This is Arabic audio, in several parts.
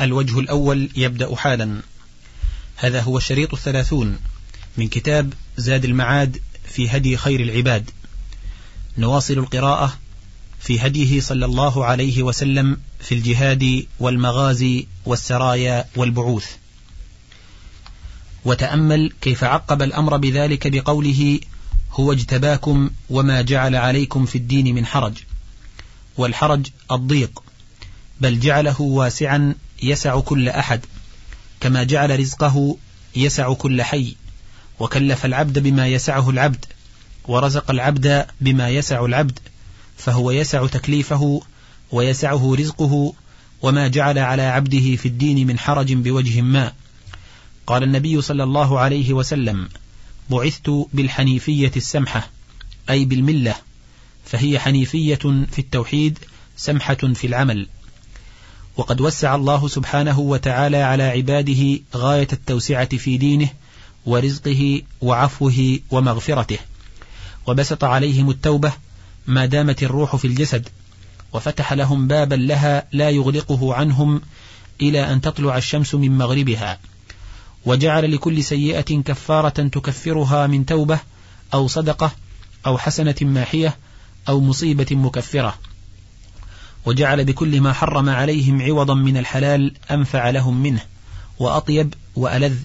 الوجه الأول يبدأ حالا. هذا هو الشريط الثلاثون من كتاب زاد المعاد في هدي خير العباد. نواصل القراءة في هديه صلى الله عليه وسلم في الجهاد والمغازي والسرايا والبعوث. وتأمل كيف عقب الأمر بذلك بقوله هو اجتباكم وما جعل عليكم في الدين من حرج والحرج الضيق بل جعله واسعا يسع كل أحد كما جعل رزقه يسع كل حي وكلف العبد بما يسعه العبد ورزق العبد بما يسع العبد فهو يسع تكليفه ويسعه رزقه وما جعل على عبده في الدين من حرج بوجه ما. قال النبي صلى الله عليه وسلم بعثت بالحنيفية السمحة أي بالملة فهي حنيفية في التوحيد سمحة في العمل. وقد وسع الله سبحانه وتعالى على عباده غاية التوسعة في دينه ورزقه وعفوه ومغفرته. وبسط عليهم التوبة ما دامت الروح في الجسد وفتح لهم بابا لها لا يغلقه عنهم إلى أن تطلع الشمس من مغربها. وجعل لكل سيئة كفارة تكفرها من توبة أو صدقة أو حسنة ماحية أو مصيبة مكفرة. وجعل بكل ما حرم عليهم عوضا من الحلال أنفع لهم منه وأطيب وألذ.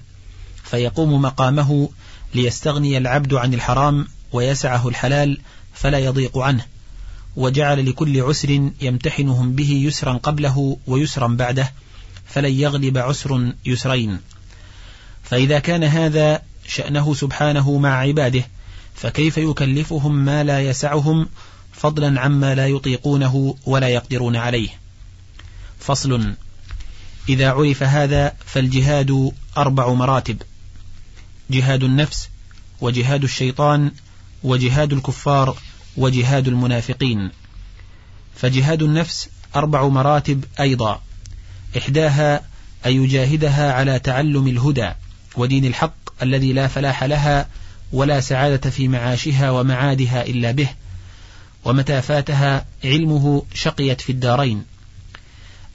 فيقوم مقامه ليستغني العبد عن الحرام ويسعه الحلال فلا يضيق عنه. وجعل لكل عسر يمتحنهم به يسرا قبله ويسرا بعده فلن يغلب عسر يسرين. فإذا كان هذا شأنه سبحانه مع عباده فكيف يكلفهم ما لا يسعهم فضلا عما لا يطيقونه ولا يقدرون عليه. فصل إذا عرف هذا فالجهاد أربع مراتب جهاد النفس وجهاد الشيطان وجهاد الكفار وجهاد المنافقين. فجهاد النفس أربع مراتب أيضا إحداها أن يجاهدها على تعلم الهدى ودين الحق الذي لا فلاح لها ولا سعادة في معاشها ومعادها إلا به. ومتى فاتها علمه شقيت في الدارين.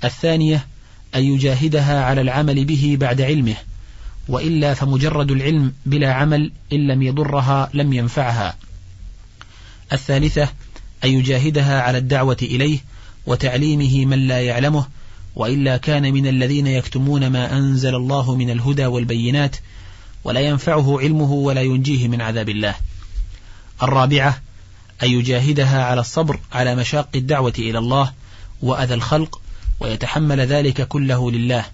الثانية أن يجاهدها على العمل به بعد علمه وإلا فمجرد العلم بلا عمل إن لم يضرها لم ينفعها. الثالثة أن يجاهدها على الدعوة إليه وتعليمه من لا يعلمه وإلا كان من الذين يكتمون ما أنزل الله من الهدى والبينات ولا ينفعه علمه ولا ينجيه من عذاب الله. الرابعة أن يجاهدها على الصبر على مشاق الدعوة إلى الله وأذى الخلق ويتحمل ذلك كله لله.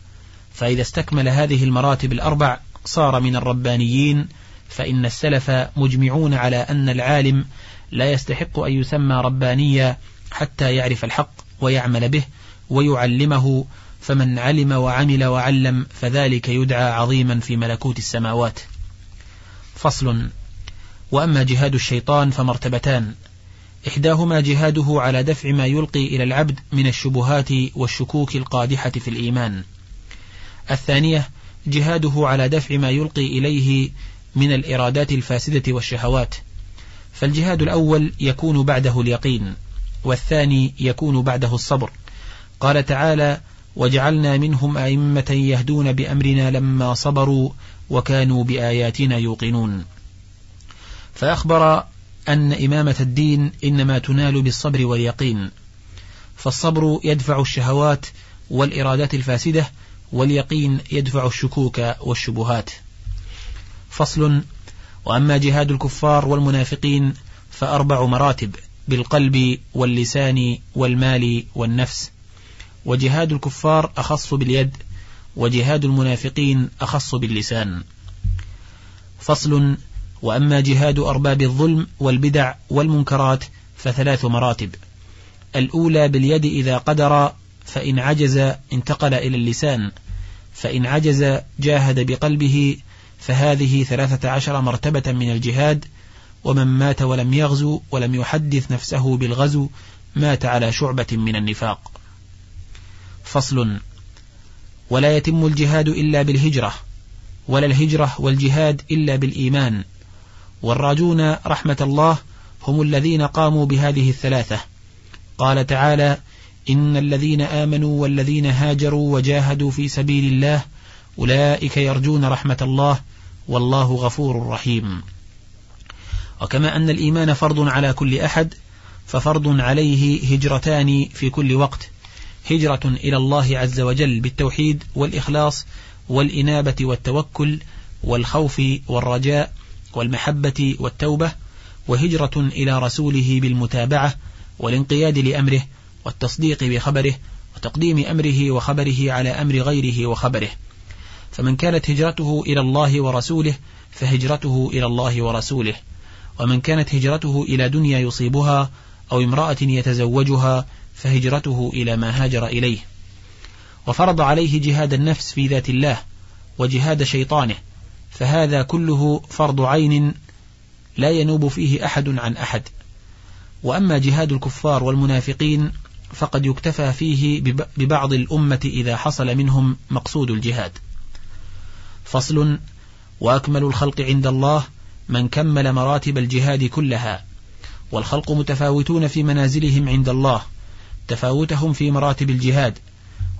فإذا استكمل هذه المراتب الأربع صار من الربانيين فإن السلف مجمعون على أن العالم لا يستحق أن يسمى ربانيا حتى يعرف الحق ويعمل به ويعلمه فمن علم وعمل وعلم فذلك يدعى عظيما في ملكوت السماوات. فصل. وأما جهاد الشيطان فمرتبتان. إحداهما جهاده على دفع ما يلقي إلى العبد من الشبهات والشكوك القادحة في الإيمان. الثانية جهاده على دفع ما يلقي إليه من الإرادات الفاسدة والشهوات. فالجهاد الأول يكون بعده اليقين والثاني يكون بعده الصبر. قال تعالى وجعلنا منهم أئمة يهدون بأمرنا لما صبروا وكانوا بآياتنا يوقنون فأخبر أن إمامة الدين إنما تنال بالصبر واليقين فالصبر يدفع الشهوات والإرادات الفاسدة واليقين يدفع الشكوك والشبهات. فصل وأما جهاد الكفار والمنافقين فأربع مراتب بالقلب واللسان والمال والنفس. وجهاد الكفار أخص باليد وجهاد المنافقين أخص باللسان. فصل وأما جهاد أرباب الظلم والبدع والمنكرات فثلاث مراتب. الأولى باليد إذا قدر فإن عجز انتقل إلى اللسان. فإن عجز جاهد بقلبه فهذه ثلاثة عشر مرتبة من الجهاد. ومن مات ولم يغزو ولم يحدث نفسه بالغزو مات على شعبة من النفاق. فصل ولا يتم الجهاد إلا بالهجرة ولا الهجرة والجهاد إلا بالإيمان. والراجون رحمة الله هم الذين قاموا بهذه الثلاثة. قال تعالى إن الذين آمنوا والذين هاجروا وجاهدوا في سبيل الله أولئك يرجون رحمة الله والله غفور رحيم. وكما أن الإيمان فرض على كل أحد ففرض عليه هجرتان في كل وقت هجرة إلى الله عز وجل بالتوحيد والإخلاص والإنابة والتوكل والخوف والرجاء والمحبة والتوبة وهجرة إلى رسوله بالمتابعة والانقياد لأمره والتصديق بخبره وتقديم أمره وخبره على أمر غيره وخبره. فمن كانت هجرته إلى الله ورسوله فهجرته إلى الله ورسوله ومن كانت هجرته إلى دنيا يصيبها أو امرأة يتزوجها فهجرته إلى ما هاجر إليه. وفرض عليه جهاد النفس في ذات الله وجهاد شيطانه فهذا كله فرض عين لا ينوب فيه أحد عن أحد. وأما جهاد الكفار والمنافقين فقد يكتفى فيه ببعض الأمة إذا حصل منهم مقصود الجهاد. فصل وأكمل الخلق عند الله من كمل مراتب الجهاد كلها. والخلق متفاوتون في منازلهم عند الله تفاوتهم في مراتب الجهاد.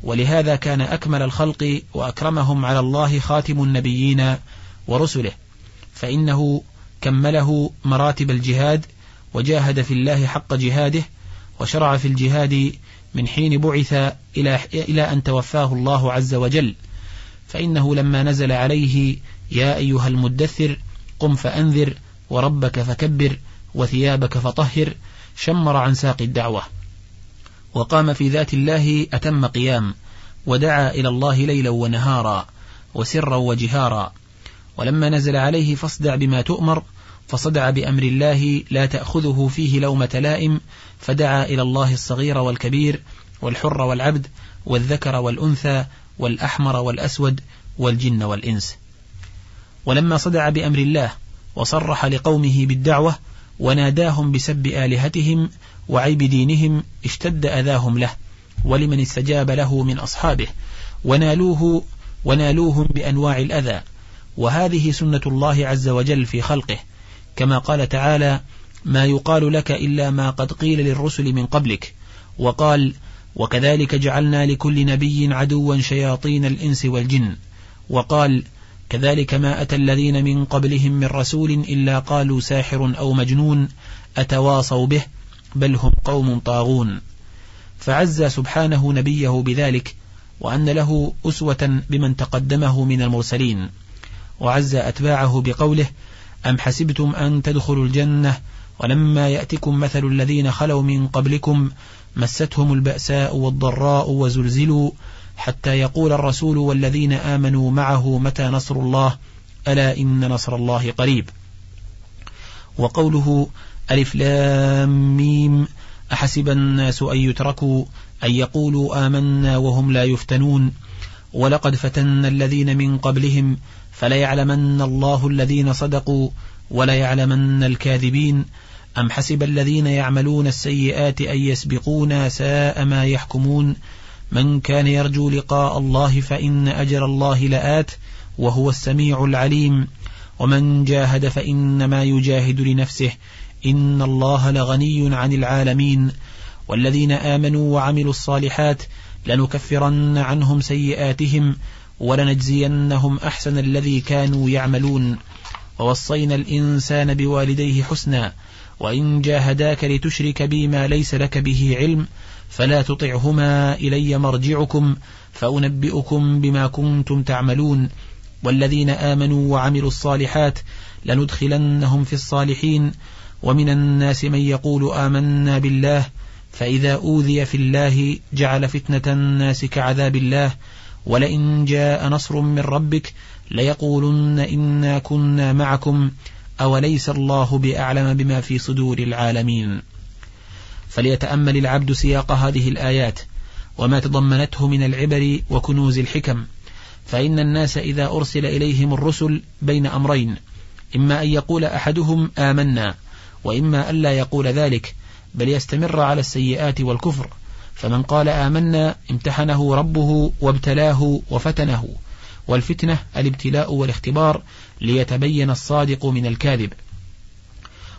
ولهذا كان أكمل الخلق وأكرمهم على الله خاتم النبيين ورسله فإنه كمله مراتب الجهاد وجاهد في الله حق جهاده وشرع في الجهاد من حين بعث إلى, إلى أن توفاه الله عز وجل. فإنه لما نزل عليه يا أيها المدثر قم فأنذر وربك فكبر وثيابك فطهر شمر عن ساق الدعوة. وقام في ذات الله أتم قيام ودعا إلى الله ليلا ونهارا وسرا وجهارا. ولما نزل عليه فاصدع بما تؤمر فصدع بأمر الله لا تأخذه فيه لومة لائم فدعا إلى الله الصغير والكبير والحر والعبد والذكر والأنثى والأحمر والأسود والجن والإنس. ولما صدع بأمر الله وصرح لقومه بالدعوة وناداهم بسب آلهتهم وعيب دينهم اشتد أذاهم له ولمن استجاب له من أصحابه. ونالوه ونالوهم بأنواع الأذى وهذه سنة الله عز وجل في خلقه كما قال تعالى ما يقال لك إلا ما قد قيل للرسل من قبلك وقال وكذلك جعلنا لكل نبي عدوا شياطين الإنس والجن وقال كذلك ما أتى الذين من قبلهم من رسول إلا قالوا ساحر أو مجنون أتواصوا به بل هم قوم طاغون فعز سبحانه نبيه بذلك وأن له أسوة بمن تقدمه من المرسلين. وعز أتباعه بقوله أم حسبتم أن تدخلوا الجنة ولما يأتكم مثل الذين خلوا من قبلكم مستهم البأساء والضراء وزلزلوا حتى يقول الرسول والذين آمنوا معه متى نصر الله ألا إن نصر الله قريب وقوله ألف لام ميم أحسب الناس أن يتركوا أن يقولوا آمنا وهم لا يفتنون ولقد فتن الذين من قبلهم فليعلمن الله الذين صدقوا وليعلمن الكاذبين أم حسب الذين يعملون السيئات أن يسبقونا ساء ما يحكمون من كان يرجو لقاء الله فإن أجر الله لآت وهو السميع العليم ومن جاهد فإنما يجاهد لنفسه إن الله لغني عن العالمين والذين آمنوا وعملوا الصالحات لنكفرن عنهم سيئاتهم ولنجزينهم أحسن الذي كانوا يعملون. ووصينا الإنسان بوالديه حسنا وإن جاهداك لتشرك بي ما ليس لك به علم فلا تطعهما إلي مرجعكم فأنبئكم بما كنتم تعملون. والذين آمنوا وعملوا الصالحات لندخلنهم في الصالحين. ومن الناس من يقول آمنا بالله فإذا أوذي في الله جعل فتنة الناس كعذاب الله. ولئن جاء نصر من ربك ليقولن إنا كنا معكم أوليس الله بأعلم بما في صدور العالمين. فليتأمل العبد سياق هذه الآيات وما تضمنته من العبر وكنوز الحكم. فإن الناس إذا أرسل إليهم الرسل بين أمرين إما أن يقول أحدهم آمنا وإما أن لا يقول ذلك بل يستمر على السيئات والكفر. فمن قال آمنا امتحنه ربه وابتلاه وفتنه. والفتنة الابتلاء والاختبار ليتبين الصادق من الكاذب.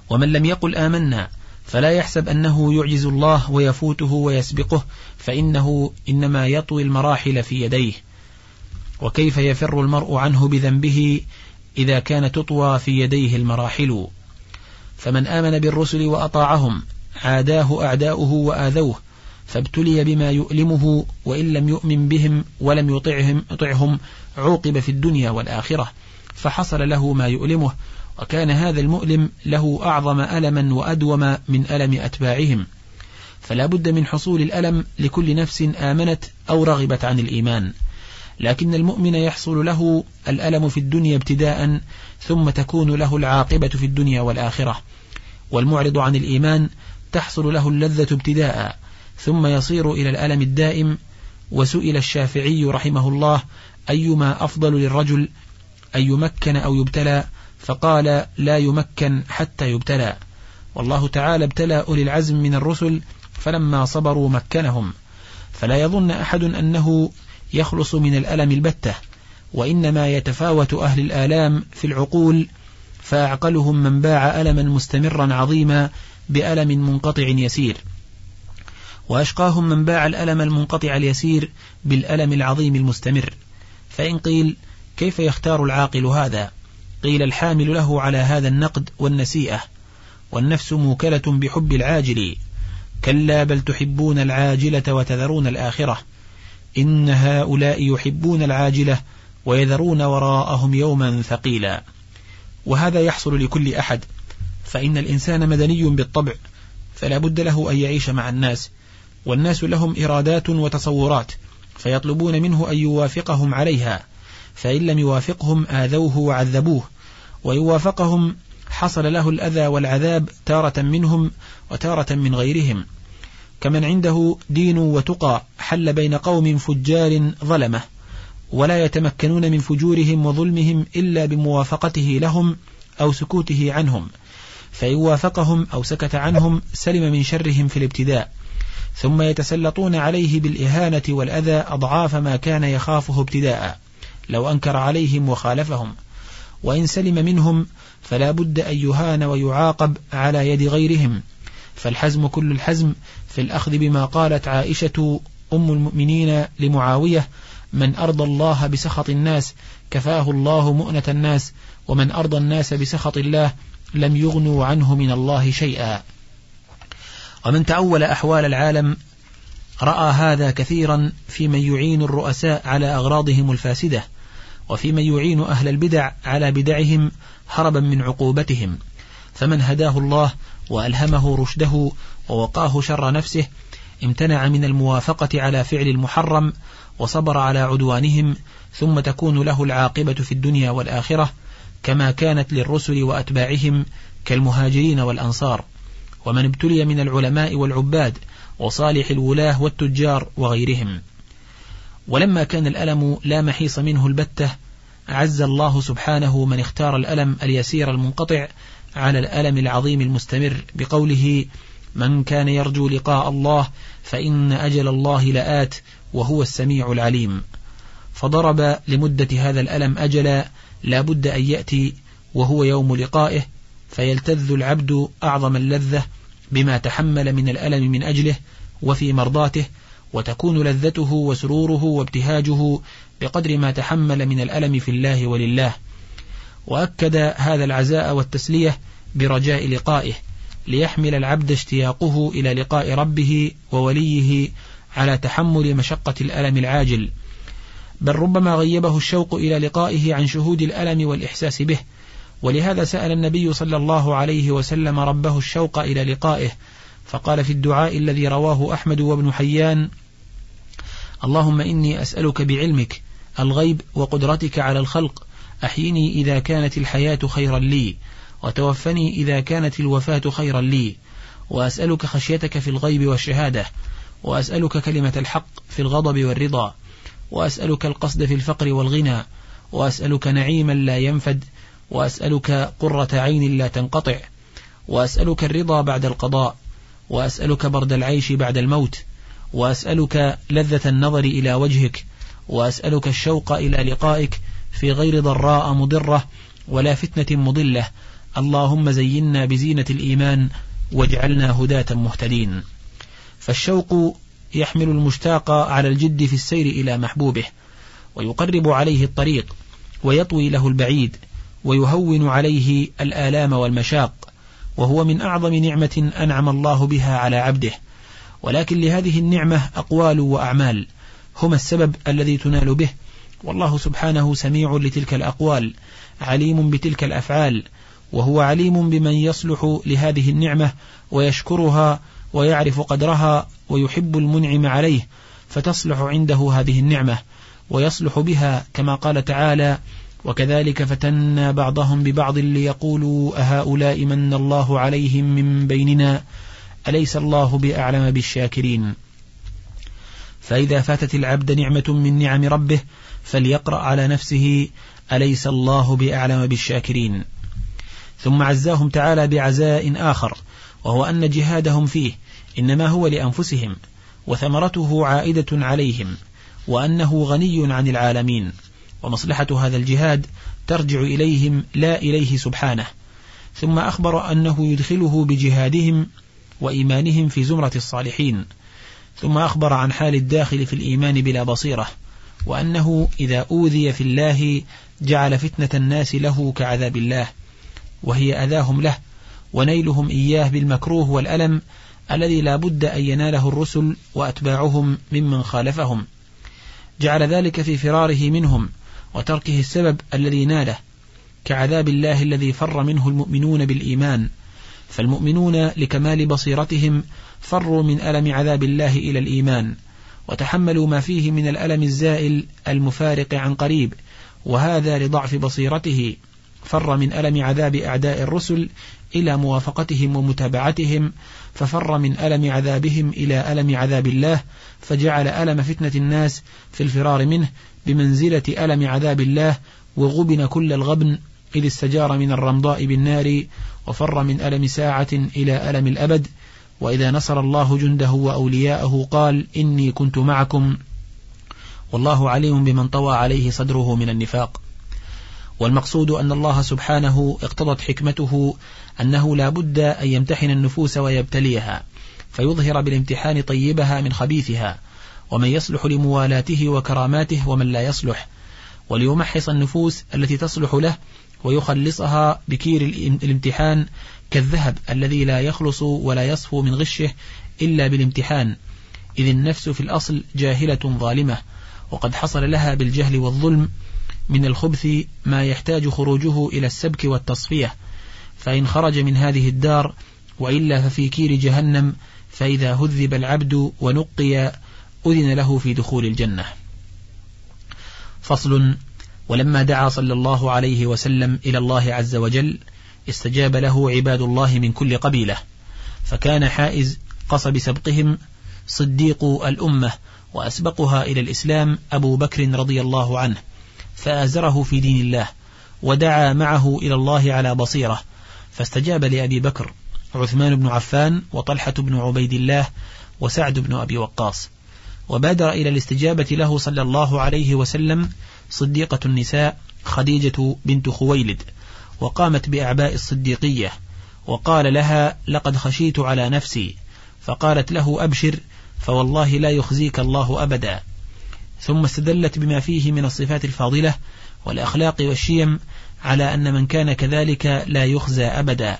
ومن لم يقل آمنا فلا يحسب أنه يعجز الله ويفوته ويسبقه فإنه إنما يطوي المراحل في يديه. وكيف يفر المرء عنه بذنبه إذا كان تطوى في يديه المراحل؟ فمن آمن بالرسل وأطاعهم عاداه أعداؤه وآذوه. فابتلي بما يؤلمه وإن لم يؤمن بهم ولم يطعهم, يطعهم عوقب في الدنيا والآخرة فحصل له ما يؤلمه وكان هذا المؤلم له أعظم ألما وأدوم من ألم أتباعهم. فلا بد من حصول الألم لكل نفس آمنت أو رغبت عن الإيمان. لكن المؤمن يحصل له الألم في الدنيا ابتداء ثم تكون له العاقبة في الدنيا والآخرة. والمعرض عن الإيمان تحصل له اللذة ابتداء. ثم يصير إلى الألم الدائم وسئل الشافعي رحمه الله أيما أفضل للرجل أن يمكن أو يبتلى؟ فقال لا يمكن حتى يبتلى. والله تعالى ابتلى أولي العزم من الرسل فلما صبروا مكنهم. فلا يظن أحد أنه يخلص من الألم البتة وإنما يتفاوت أهل الآلام في العقول فأعقلهم من باع ألما مستمرا عظيما بألم منقطع يسير. وأشقاهم من باع الألم المنقطع اليسير بالألم العظيم المستمر. فإن قيل كيف يختار العاقل هذا؟ قيل الحامل له على هذا النقد والنسيئة. والنفس موكلة بحب العاجل. كلا بل تحبون العاجلة وتذرون الآخرة. إن هؤلاء يحبون العاجلة ويذرون وراءهم يوما ثقيلا. وهذا يحصل لكل أحد. فإن الإنسان مدني بالطبع فلا بد له أن يعيش مع الناس. والناس لهم إرادات وتصورات فيطلبون منه أن يوافقهم عليها فإن لم يوافقهم آذوه وعذبوه ويوافقهم حصل له الأذى والعذاب تارة منهم وتارة من غيرهم. كمن عنده دين وتقى حل بين قوم فجار ظلمه ولا يتمكنون من فجورهم وظلمهم إلا بموافقته لهم أو سكوته عنهم فإن وافقهم أو سكت عنهم سلم من شرهم في الابتداء. ثم يتسلطون عليه بالإهانة والأذى أضعاف ما كان يخافه ابتداء لو أنكر عليهم وخالفهم. وإن سلم منهم فلا بد أن يهان ويعاقب على يد غيرهم. فالحزم كل الحزم في الأخذ بما قالت عائشة أم المؤمنين لمعاوية من أرضى الله بسخط الناس كفاه الله مؤنة الناس ومن أرضى الناس بسخط الله لم يغنوا عنه من الله شيئا. ومن تأول أحوال العالم رأى هذا كثيرا في من يعين الرؤساء على أغراضهم الفاسدة وفي من يعين أهل البدع على بدعهم هربا من عقوبتهم. فمن هداه الله وألهمه رشده ووقاه شر نفسه امتنع من الموافقة على فعل المحرم وصبر على عدوانهم ثم تكون له العاقبة في الدنيا والآخرة كما كانت للرسل وأتباعهم كالمهاجرين والأنصار. ومن ابتلي من العلماء والعباد وصالح الولاة والتجار وغيرهم. ولما كان الألم لا محيص منه البتة عز الله سبحانه من اختار الألم اليسير المنقطع على الألم العظيم المستمر بقوله من كان يرجو لقاء الله فإن أجل الله لآت وهو السميع العليم فضرب لمدة هذا الألم أجلا لا بد أن يأتي وهو يوم لقائه فيلتذ العبد أعظم اللذة بما تحمل من الألم من أجله وفي مرضاته وتكون لذته وسروره وابتهاجه بقدر ما تحمل من الألم في الله ولله. وأكد هذا العزاء والتسلية برجاء لقائه ليحمل العبد اشتياقه إلى لقاء ربه ووليه على تحمل مشقة الألم العاجل. بل ربما غيبه الشوق إلى لقائه عن شهود الألم والإحساس به ولهذا سأل النبي صلى الله عليه وسلم ربه الشوق إلى لقائه فقال في الدعاء الذي رواه أحمد وابن حيان اللهم إني أسألك بعلمك الغيب وقدرتك على الخلق أحيني إذا كانت الحياة خيرا لي وتوفني إذا كانت الوفاة خيرا لي وأسألك خشيتك في الغيب والشهادة وأسألك كلمة الحق في الغضب والرضا وأسألك القصد في الفقر والغنى وأسألك نعيما لا ينفد وأسألك قرة عين لا تنقطع وأسألك الرضا بعد القضاء وأسألك برد العيش بعد الموت وأسألك لذة النظر إلى وجهك وأسألك الشوق إلى لقائك في غير ضراء مضرة ولا فتنة مضلة. اللهم زينا بزينة الإيمان واجعلنا هداة مهتدين. فالشوق يحمل المشتاق على الجد في السير إلى محبوبه ويقرب عليه الطريق ويطوي له البعيد ويهون عليه الآلام والمشاق وهو من أعظم نعمة أنعم الله بها على عبده. ولكن لهذه النعمة أقوال وأعمال هما السبب الذي تنال به. والله سبحانه سميع لتلك الأقوال عليم بتلك الأفعال وهو عليم بمن يصلح لهذه النعمة ويشكرها ويعرف قدرها ويحب المنعم عليه فتصلح عنده هذه النعمة ويصلح بها كما قال تعالى وكذلك فتنا بعضهم ببعض ليقولوا أهؤلاء من الله عليهم من بيننا؟ أليس الله بأعلم بالشاكرين؟ فإذا فاتت العبد نعمة من نعم ربه فليقرأ على نفسه أليس الله بأعلم بالشاكرين؟ ثم عزاهم تعالى بعزاء آخر وهو أن جهادهم فيه إنما هو لأنفسهم وثمرته عائدة عليهم وأنه غني عن العالمين. ومصلحة هذا الجهاد ترجع إليهم لا إليه سبحانه. ثم أخبر أنه يدخله بجهادهم وإيمانهم في زمرة الصالحين. ثم أخبر عن حال الداخل في الإيمان بلا بصيرة وأنه إذا أوذي في الله جعل فتنة الناس له كعذاب الله وهي أذاهم له ونيلهم إياه بالمكروه والألم الذي لا بد أن يناله الرسل وأتباعهم ممن خالفهم. جعل ذلك في فراره منهم وتركه السبب الذي ناله كعذاب الله الذي فر منه المؤمنون بالإيمان. فالمؤمنون لكمال بصيرتهم فروا من ألم عذاب الله إلى الإيمان وتحملوا ما فيه من الألم الزائل المفارق عن قريب وهذا لضعف بصيرته. فر من ألم عذاب أعداء الرسل إلى موافقتهم ومتابعتهم ففر من ألم عذابهم إلى ألم عذاب الله فجعل ألم فتنة الناس في الفرار منه بمنزلة ألم عذاب الله وغبن كل الغبن إذ استجار من الرمضاء بالنار وفر من ألم ساعة إلى ألم الأبد. وإذا نصر الله جنده وأولياءه قال إني كنت معكم. والله عليم بمن طوى عليه صدره من النفاق. والمقصود أن الله سبحانه اقتضت حكمته أنه لا بد أن يمتحن النفوس ويبتليها فيظهر بالامتحان طيبها من خبيثها ومن يصلح لموالاته وكراماته ومن لا يصلح. وليمحص النفوس التي تصلح له ويخلصها بكير الامتحان كالذهب الذي لا يخلص ولا يصفو من غشه إلا بالامتحان. إذ النفس في الأصل جاهلة ظالمة وقد حصل لها بالجهل والظلم من الخبث ما يحتاج خروجه إلى السبك والتصفية. فإن خرج من هذه الدار وإلا ففي كير جهنم فإذا هذب العبد ونقي أذن له في دخول الجنة. فصل ولما دعا صلى الله عليه وسلم إلى الله عز وجل استجاب له عباد الله من كل قبيلة. فكان حائز قصب سبقهم صديق الأمة وأسبقها إلى الإسلام أبو بكر رضي الله عنه فآزره في دين الله ودعا معه إلى الله على بصيرة. فاستجاب لأبي بكر عثمان بن عفان وطلحة بن عبيد الله وسعد بن أبي وقاص. وبادر إلى الاستجابة له صلى الله عليه وسلم صديقة النساء خديجة بنت خويلد وقامت بأعباء الصديقية وقال لها لقد خشيت على نفسي. فقالت له أبشر فوالله لا يخزيك الله أبدا. ثم استدلت بما فيه من الصفات الفاضلة والأخلاق والشيم على أن من كان كذلك لا يخزى أبدا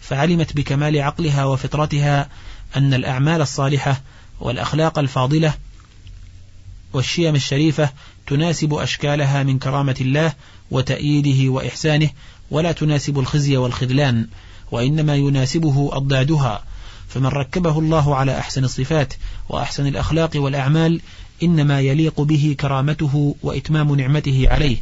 فعلمت بكمال عقلها وفطرتها أن الأعمال الصالحة والأخلاق الفاضلة والشيم الشريفة تناسب أشكالها من كرامة الله وتأييده وإحسانه ولا تناسب الخزي والخذلان وإنما يناسبه أضدادها. فمن ركبه الله على أحسن الصفات وأحسن الأخلاق والأعمال إنما يليق به كرامته وإتمام نعمته عليه.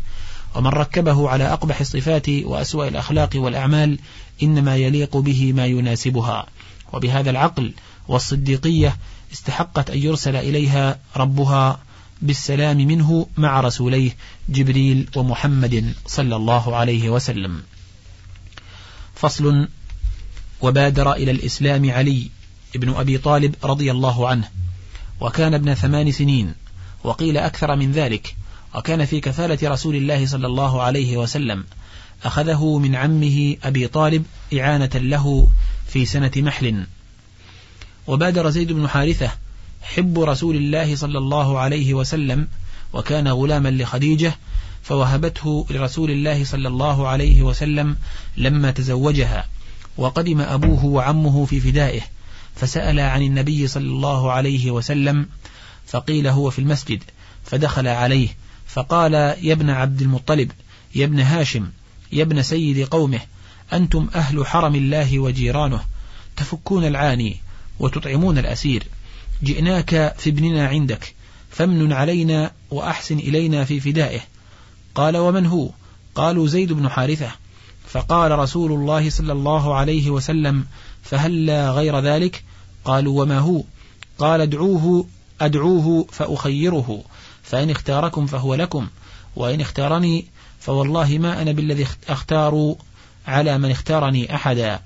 ومن ركبه على أقبح الصفات وأسوأ الأخلاق والأعمال إنما يليق به ما يناسبها. وبهذا العقل والصديقية استحقت أن يرسل إليها ربها بالسلام منه مع رسوليه جبريل ومحمد صلى الله عليه وسلم. فصل وبادر إلى الإسلام علي ابن أبي طالب رضي الله عنه وكان ابن ثمان سنين وقيل أكثر من ذلك وكان في كفالة رسول الله صلى الله عليه وسلم أخذه من عمه أبي طالب إعانة له في سنة محل وبادر زيد بن حارثة حب رسول الله صلى الله عليه وسلم وكان غلاما لخديجة فوهبته لرسول الله صلى الله عليه وسلم لما تزوجها وقدم أبوه وعمه في فدائه فسأل عن النبي صلى الله عليه وسلم فقيل هو في المسجد فدخل عليه فقال يا ابن عبد المطلب يا ابن هاشم يا ابن سيد قومه أنتم أهل حرم الله وجيرانه تفكون العاني وتطعمون الأسير. جئناك في ابننا عندك فامن علينا وأحسن إلينا في فدائه. قال ومن هو؟ قالوا زيد بن حارثة. فقال رسول الله صلى الله عليه وسلم فهلا غير ذلك؟ قالوا وما هو؟ قال ادعوه أدعوه فأخيره فإن اختاركم فهو لكم وإن اختارني فوالله ما أنا بالذي أختار على من اختارني أحدا.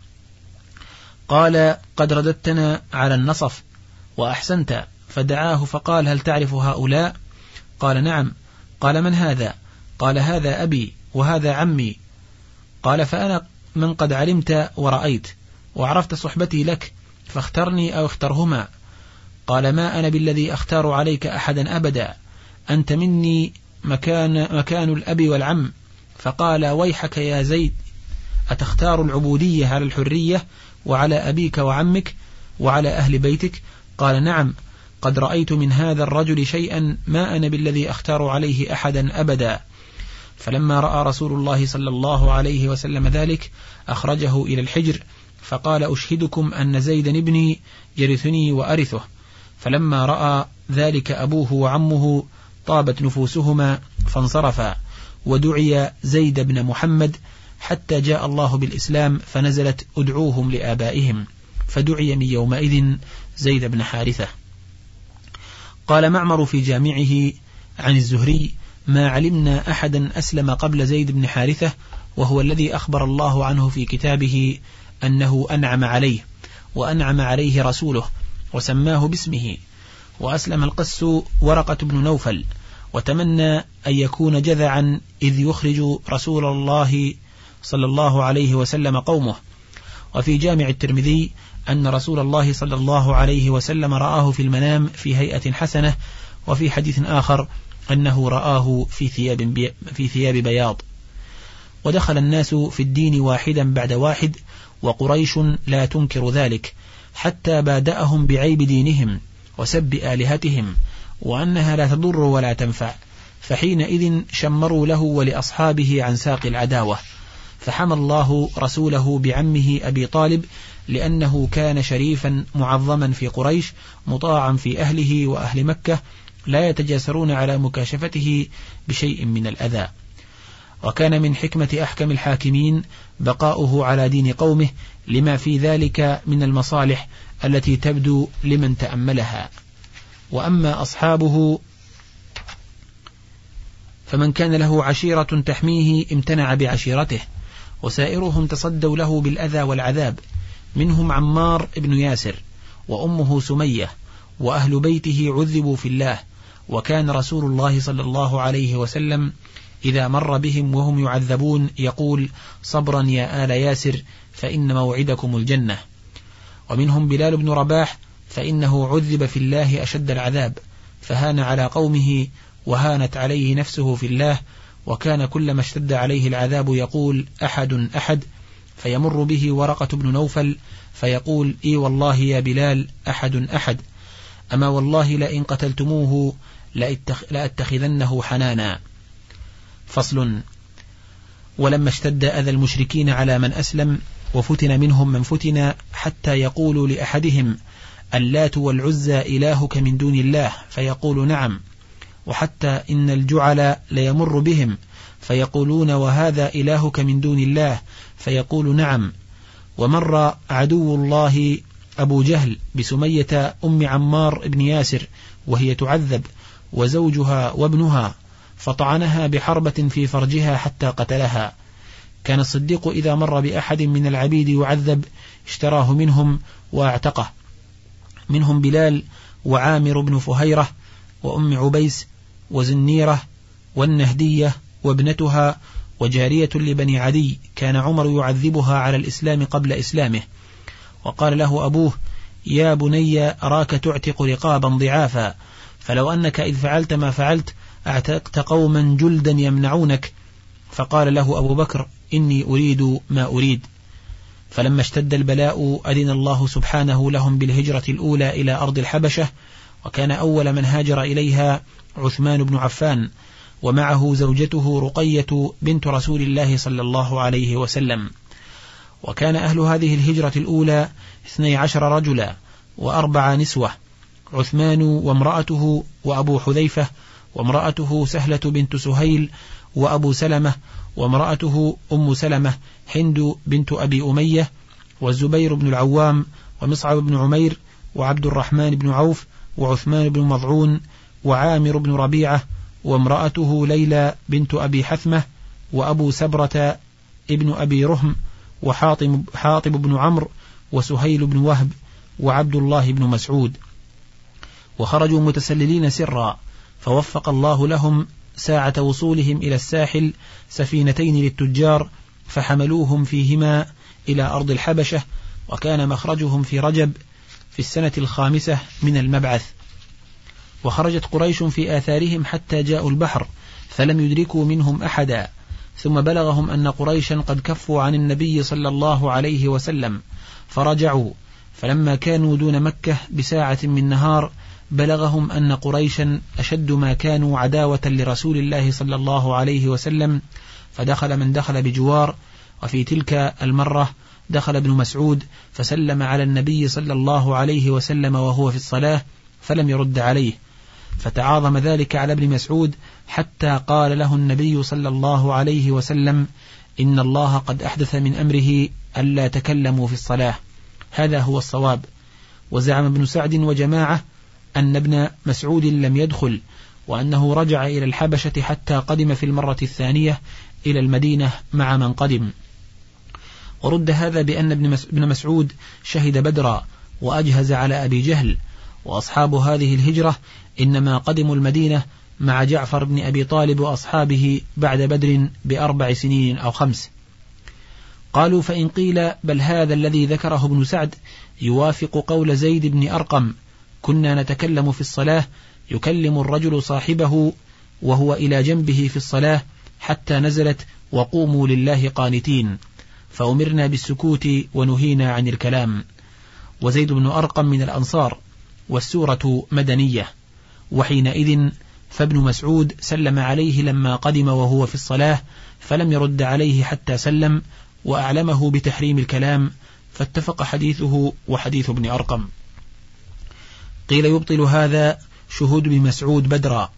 قال قد رددتنا على النصف وأحسنت. فدعاه فقال هل تعرف هؤلاء؟ قال نعم. قال من هذا؟ قال هذا أبي وهذا عمي. قال فأنا من قد علمت ورأيت وعرفت صحبتي لك فاخترني أو اخترهما. قال ما أنا بالذي أختار عليك أحدا أبدا أنت مني مكان, مكان الأب والعم. فقال ويحك يا زيد أتختار العبودية على الحرية وعلى أبيك وعمك وعلى أهل بيتك. قال نعم قد رأيت من هذا الرجل شيئا ما أنا بالذي أختار عليه أحدا أبدا. فلما رأى رسول الله صلى الله عليه وسلم ذلك أخرجه إلى الحجر فقال أشهدكم أن زيدا ابني يرثني وأرثه. فلما رأى ذلك أبوه وعمه طابت نفوسهما فانصرفا ودعي زيد بن محمد حتى جاء الله بالإسلام فنزلت أدعوهم لآبائهم فدعي من يومئذ زيد بن حارثة. قال معمر في جامعه عن الزهري ما علمنا أحدا أسلم قبل زيد بن حارثة وهو الذي أخبر الله عنه في كتابه أنه أنعم عليه وأنعم عليه رسوله وسماه باسمه وأسلم القس ورقة بن نوفل وتمنى أن يكون جذعا إذ يخرج رسول الله صلى الله عليه وسلم قومه. وفي جامع الترمذي أن رسول الله صلى الله عليه وسلم رآه في المنام في هيئة حسنة وفي حديث آخر أنه رآه في ثياب, في ثياب بياض. ودخل الناس في الدين واحدا بعد واحد وقريش لا تنكر ذلك حتى بادأهم بعيب دينهم وسب آلهتهم وأنها لا تضر ولا تنفع فحينئذ شمروا له ولأصحابه عن ساق العداوة. فحمى الله رسوله بعمه أبي طالب لأنه كان شريفا معظما في قريش مطاعا في أهله وأهل مكة لا يتجاسرون على مكاشفته بشيء من الأذى. وكان من حكمة أحكم الحاكمين بقاؤه على دين قومه لما في ذلك من المصالح التي تبدو لمن تأملها. وأما أصحابه فمن كان له عشيرة تحميه امتنع بعشيرته. وسائرهم تصدوا له بالأذى والعذاب منهم عمار بن ياسر وأمه سمية وأهل بيته عذبوا في الله وكان رسول الله صلى الله عليه وسلم إذا مر بهم وهم يعذبون يقول صبرا يا آل ياسر فإن موعدكم الجنة. ومنهم بلال بن رباح فإنه عذب في الله أشد العذاب فهان على قومه وهانت عليه نفسه في الله وكان كلما اشتد عليه العذاب يقول أحد أحد فيمر به ورقة بن نوفل فيقول إي والله يا بلال أحد أحد. أما والله لئن قتلتموه لأتخذنه حنانا. فصل. ولما اشتد أذى المشركين على من أسلم وفتن منهم من فتن حتى يقولوا لأحدهم اللات والعزى إلهك من دون الله؟ فيقول نعم. وحتى إن الجعل ليمر بهم فيقولون وهذا إلهك من دون الله؟ فيقول نعم. ومر عدو الله أبو جهل بسمية أم عمار بن ياسر وهي تعذب وزوجها وابنها فطعنها بحربة في فرجها حتى قتلها. كان الصديق إذا مر بأحد من العبيد يعذب اشتراه منهم واعتقه. منهم بلال وعامر بن فهيرة وأم عبيس وزنيرة والنهدية وابنتها وجارية لبني عدي كان عمر يعذبها على الإسلام قبل إسلامه. وقال له أبوه يا بني أراك تعتق رقابا ضعافا فلو أنك إذ فعلت ما فعلت أعتقت قوما جلدا يمنعونك. فقال له أبو بكر إني أريد ما أريد. فلما اشتد البلاء أذن الله سبحانه لهم بالهجرة الأولى إلى أرض الحبشة وكان أول من هاجر إليها عثمان بن عفان ومعه زوجته رقية بنت رسول الله صلى الله عليه وسلم. وكان أهل هذه الهجرة الأولى اثني عشر رجلا وأربع نسوة عثمان وامرأته وأبو حذيفة وامرأته سهلة بنت سهيل وأبو سلمة وامرأته أم سلمة هند بنت أبي أمية والزبير بن العوام ومصعب بن عمير وعبد الرحمن بن عوف وعثمان بن مضعون وعامر بن ربيعة وامرأته ليلى بنت أبي حثمة وأبو سبرة ابن أبي رهم وحاطب حاطب بن عمرو وسهيل بن وهب وعبد الله بن مسعود. وخرجوا متسللين سرا فوفق الله لهم ساعة وصولهم إلى الساحل سفينتين للتجار فحملوهم فيهما إلى أرض الحبشة وكان مخرجهم في رجب في السنة الخامسة من المبعث. وخرجت قريش في آثارهم حتى جاءوا البحر فلم يدركوا منهم أحدا. ثم بلغهم أن قريشا قد كفوا عن النبي صلى الله عليه وسلم فرجعوا. فلما كانوا دون مكة بساعة من نهار بلغهم أن قريشا أشد ما كانوا عداوة لرسول الله صلى الله عليه وسلم. فدخل من دخل بجوار وفي تلك المرة دخل ابن مسعود فسلم على النبي صلى الله عليه وسلم وهو في الصلاة فلم يرد عليه. فتعاظم ذلك على ابن مسعود حتى قال له النبي صلى الله عليه وسلم إن الله قد أحدث من أمره ألا تكلموا في الصلاة. هذا هو الصواب. وزعم ابن سعد وجماعة أن ابن مسعود لم يدخل وأنه رجع إلى الحبشة حتى قدم في المرة الثانية إلى المدينة مع من قدم. ورد هذا بأن ابن مسعود شهد بدرا وأجهز على أبي جهل وأصحاب هذه الهجرة إنما قدموا المدينة مع جعفر بن أبي طالب وأصحابه بعد بدر بأربع سنين أو خمس. قالوا فإن قيل بل هذا الذي ذكره ابن سعد يوافق قول زيد بن أرقم كنا نتكلم في الصلاة يكلم الرجل صاحبه وهو إلى جنبه في الصلاة حتى نزلت وقوموا لله قانتين فأمرنا بالسكوت ونهينا عن الكلام. وزيد بن أرقم من الأنصار والسورة مدنية. وحينئذ فابن مسعود سلم عليه لما قدم وهو في الصلاة فلم يرد عليه حتى سلم وأعلمه بتحريم الكلام فاتفق حديثه وحديث ابن أرقم. قيل يبطل هذا شهود ابن مسعود بدرا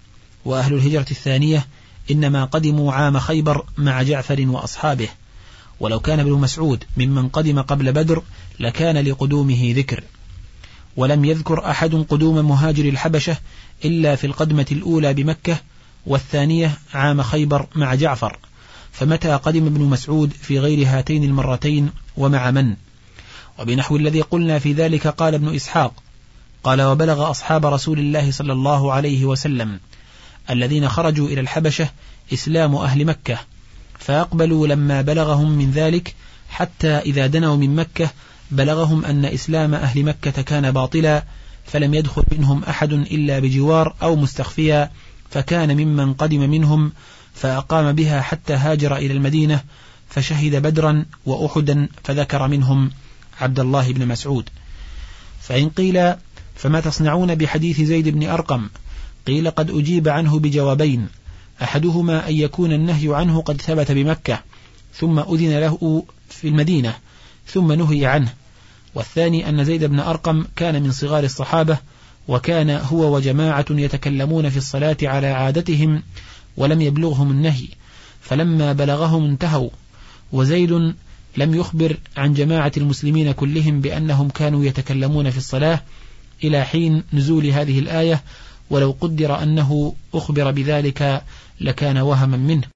وأهل الهجرة الثانية إنما قدموا عام خيبر مع جعفر وأصحابه. ولو كان ابن مسعود ممن قدم قبل بدر لكان لقدومه ذكر. ولم يذكر أحد قدوم مهاجر الحبشة إلا في القدمة الأولى بمكة والثانية عام خيبر مع جعفر فمتى قدم ابن مسعود في غير هاتين المرتين ومع من؟ وبنحو الذي قلنا في ذلك قال ابن إسحاق قال وبلغ أصحاب رسول الله صلى الله عليه وسلم الذين خرجوا إلى الحبشة إسلام أهل مكة فأقبلوا لما بلغهم من ذلك حتى إذا دنوا من مكة بلغهم أن إسلام أهل مكة كان باطلا فلم يدخل منهم أحد إلا بجوار أو مستخفيا فكان ممن قدم منهم فأقام بها حتى هاجر إلى المدينة فشهد بدرا وأحدا فذكر منهم عبد الله بن مسعود. فإن قيل فما تصنعون بحديث زيد بن أرقم؟ قيل قد أجيب عنه بجوابين أحدهما أن يكون النهي عنه قد ثبت بمكة ثم أذن له في المدينة ثم نهي عنه. والثاني أن زيد بن أرقم كان من صغار الصحابة وكان هو وجماعة يتكلمون في الصلاة على عادتهم ولم يبلغهم النهي. فلما بلغهم انتهوا وزيد لم يخبر عن جماعة المسلمين كلهم بأنهم كانوا يتكلمون في الصلاة إلى حين نزول هذه الآية ولو قدر أنه أخبر بذلك لكان وهما منه.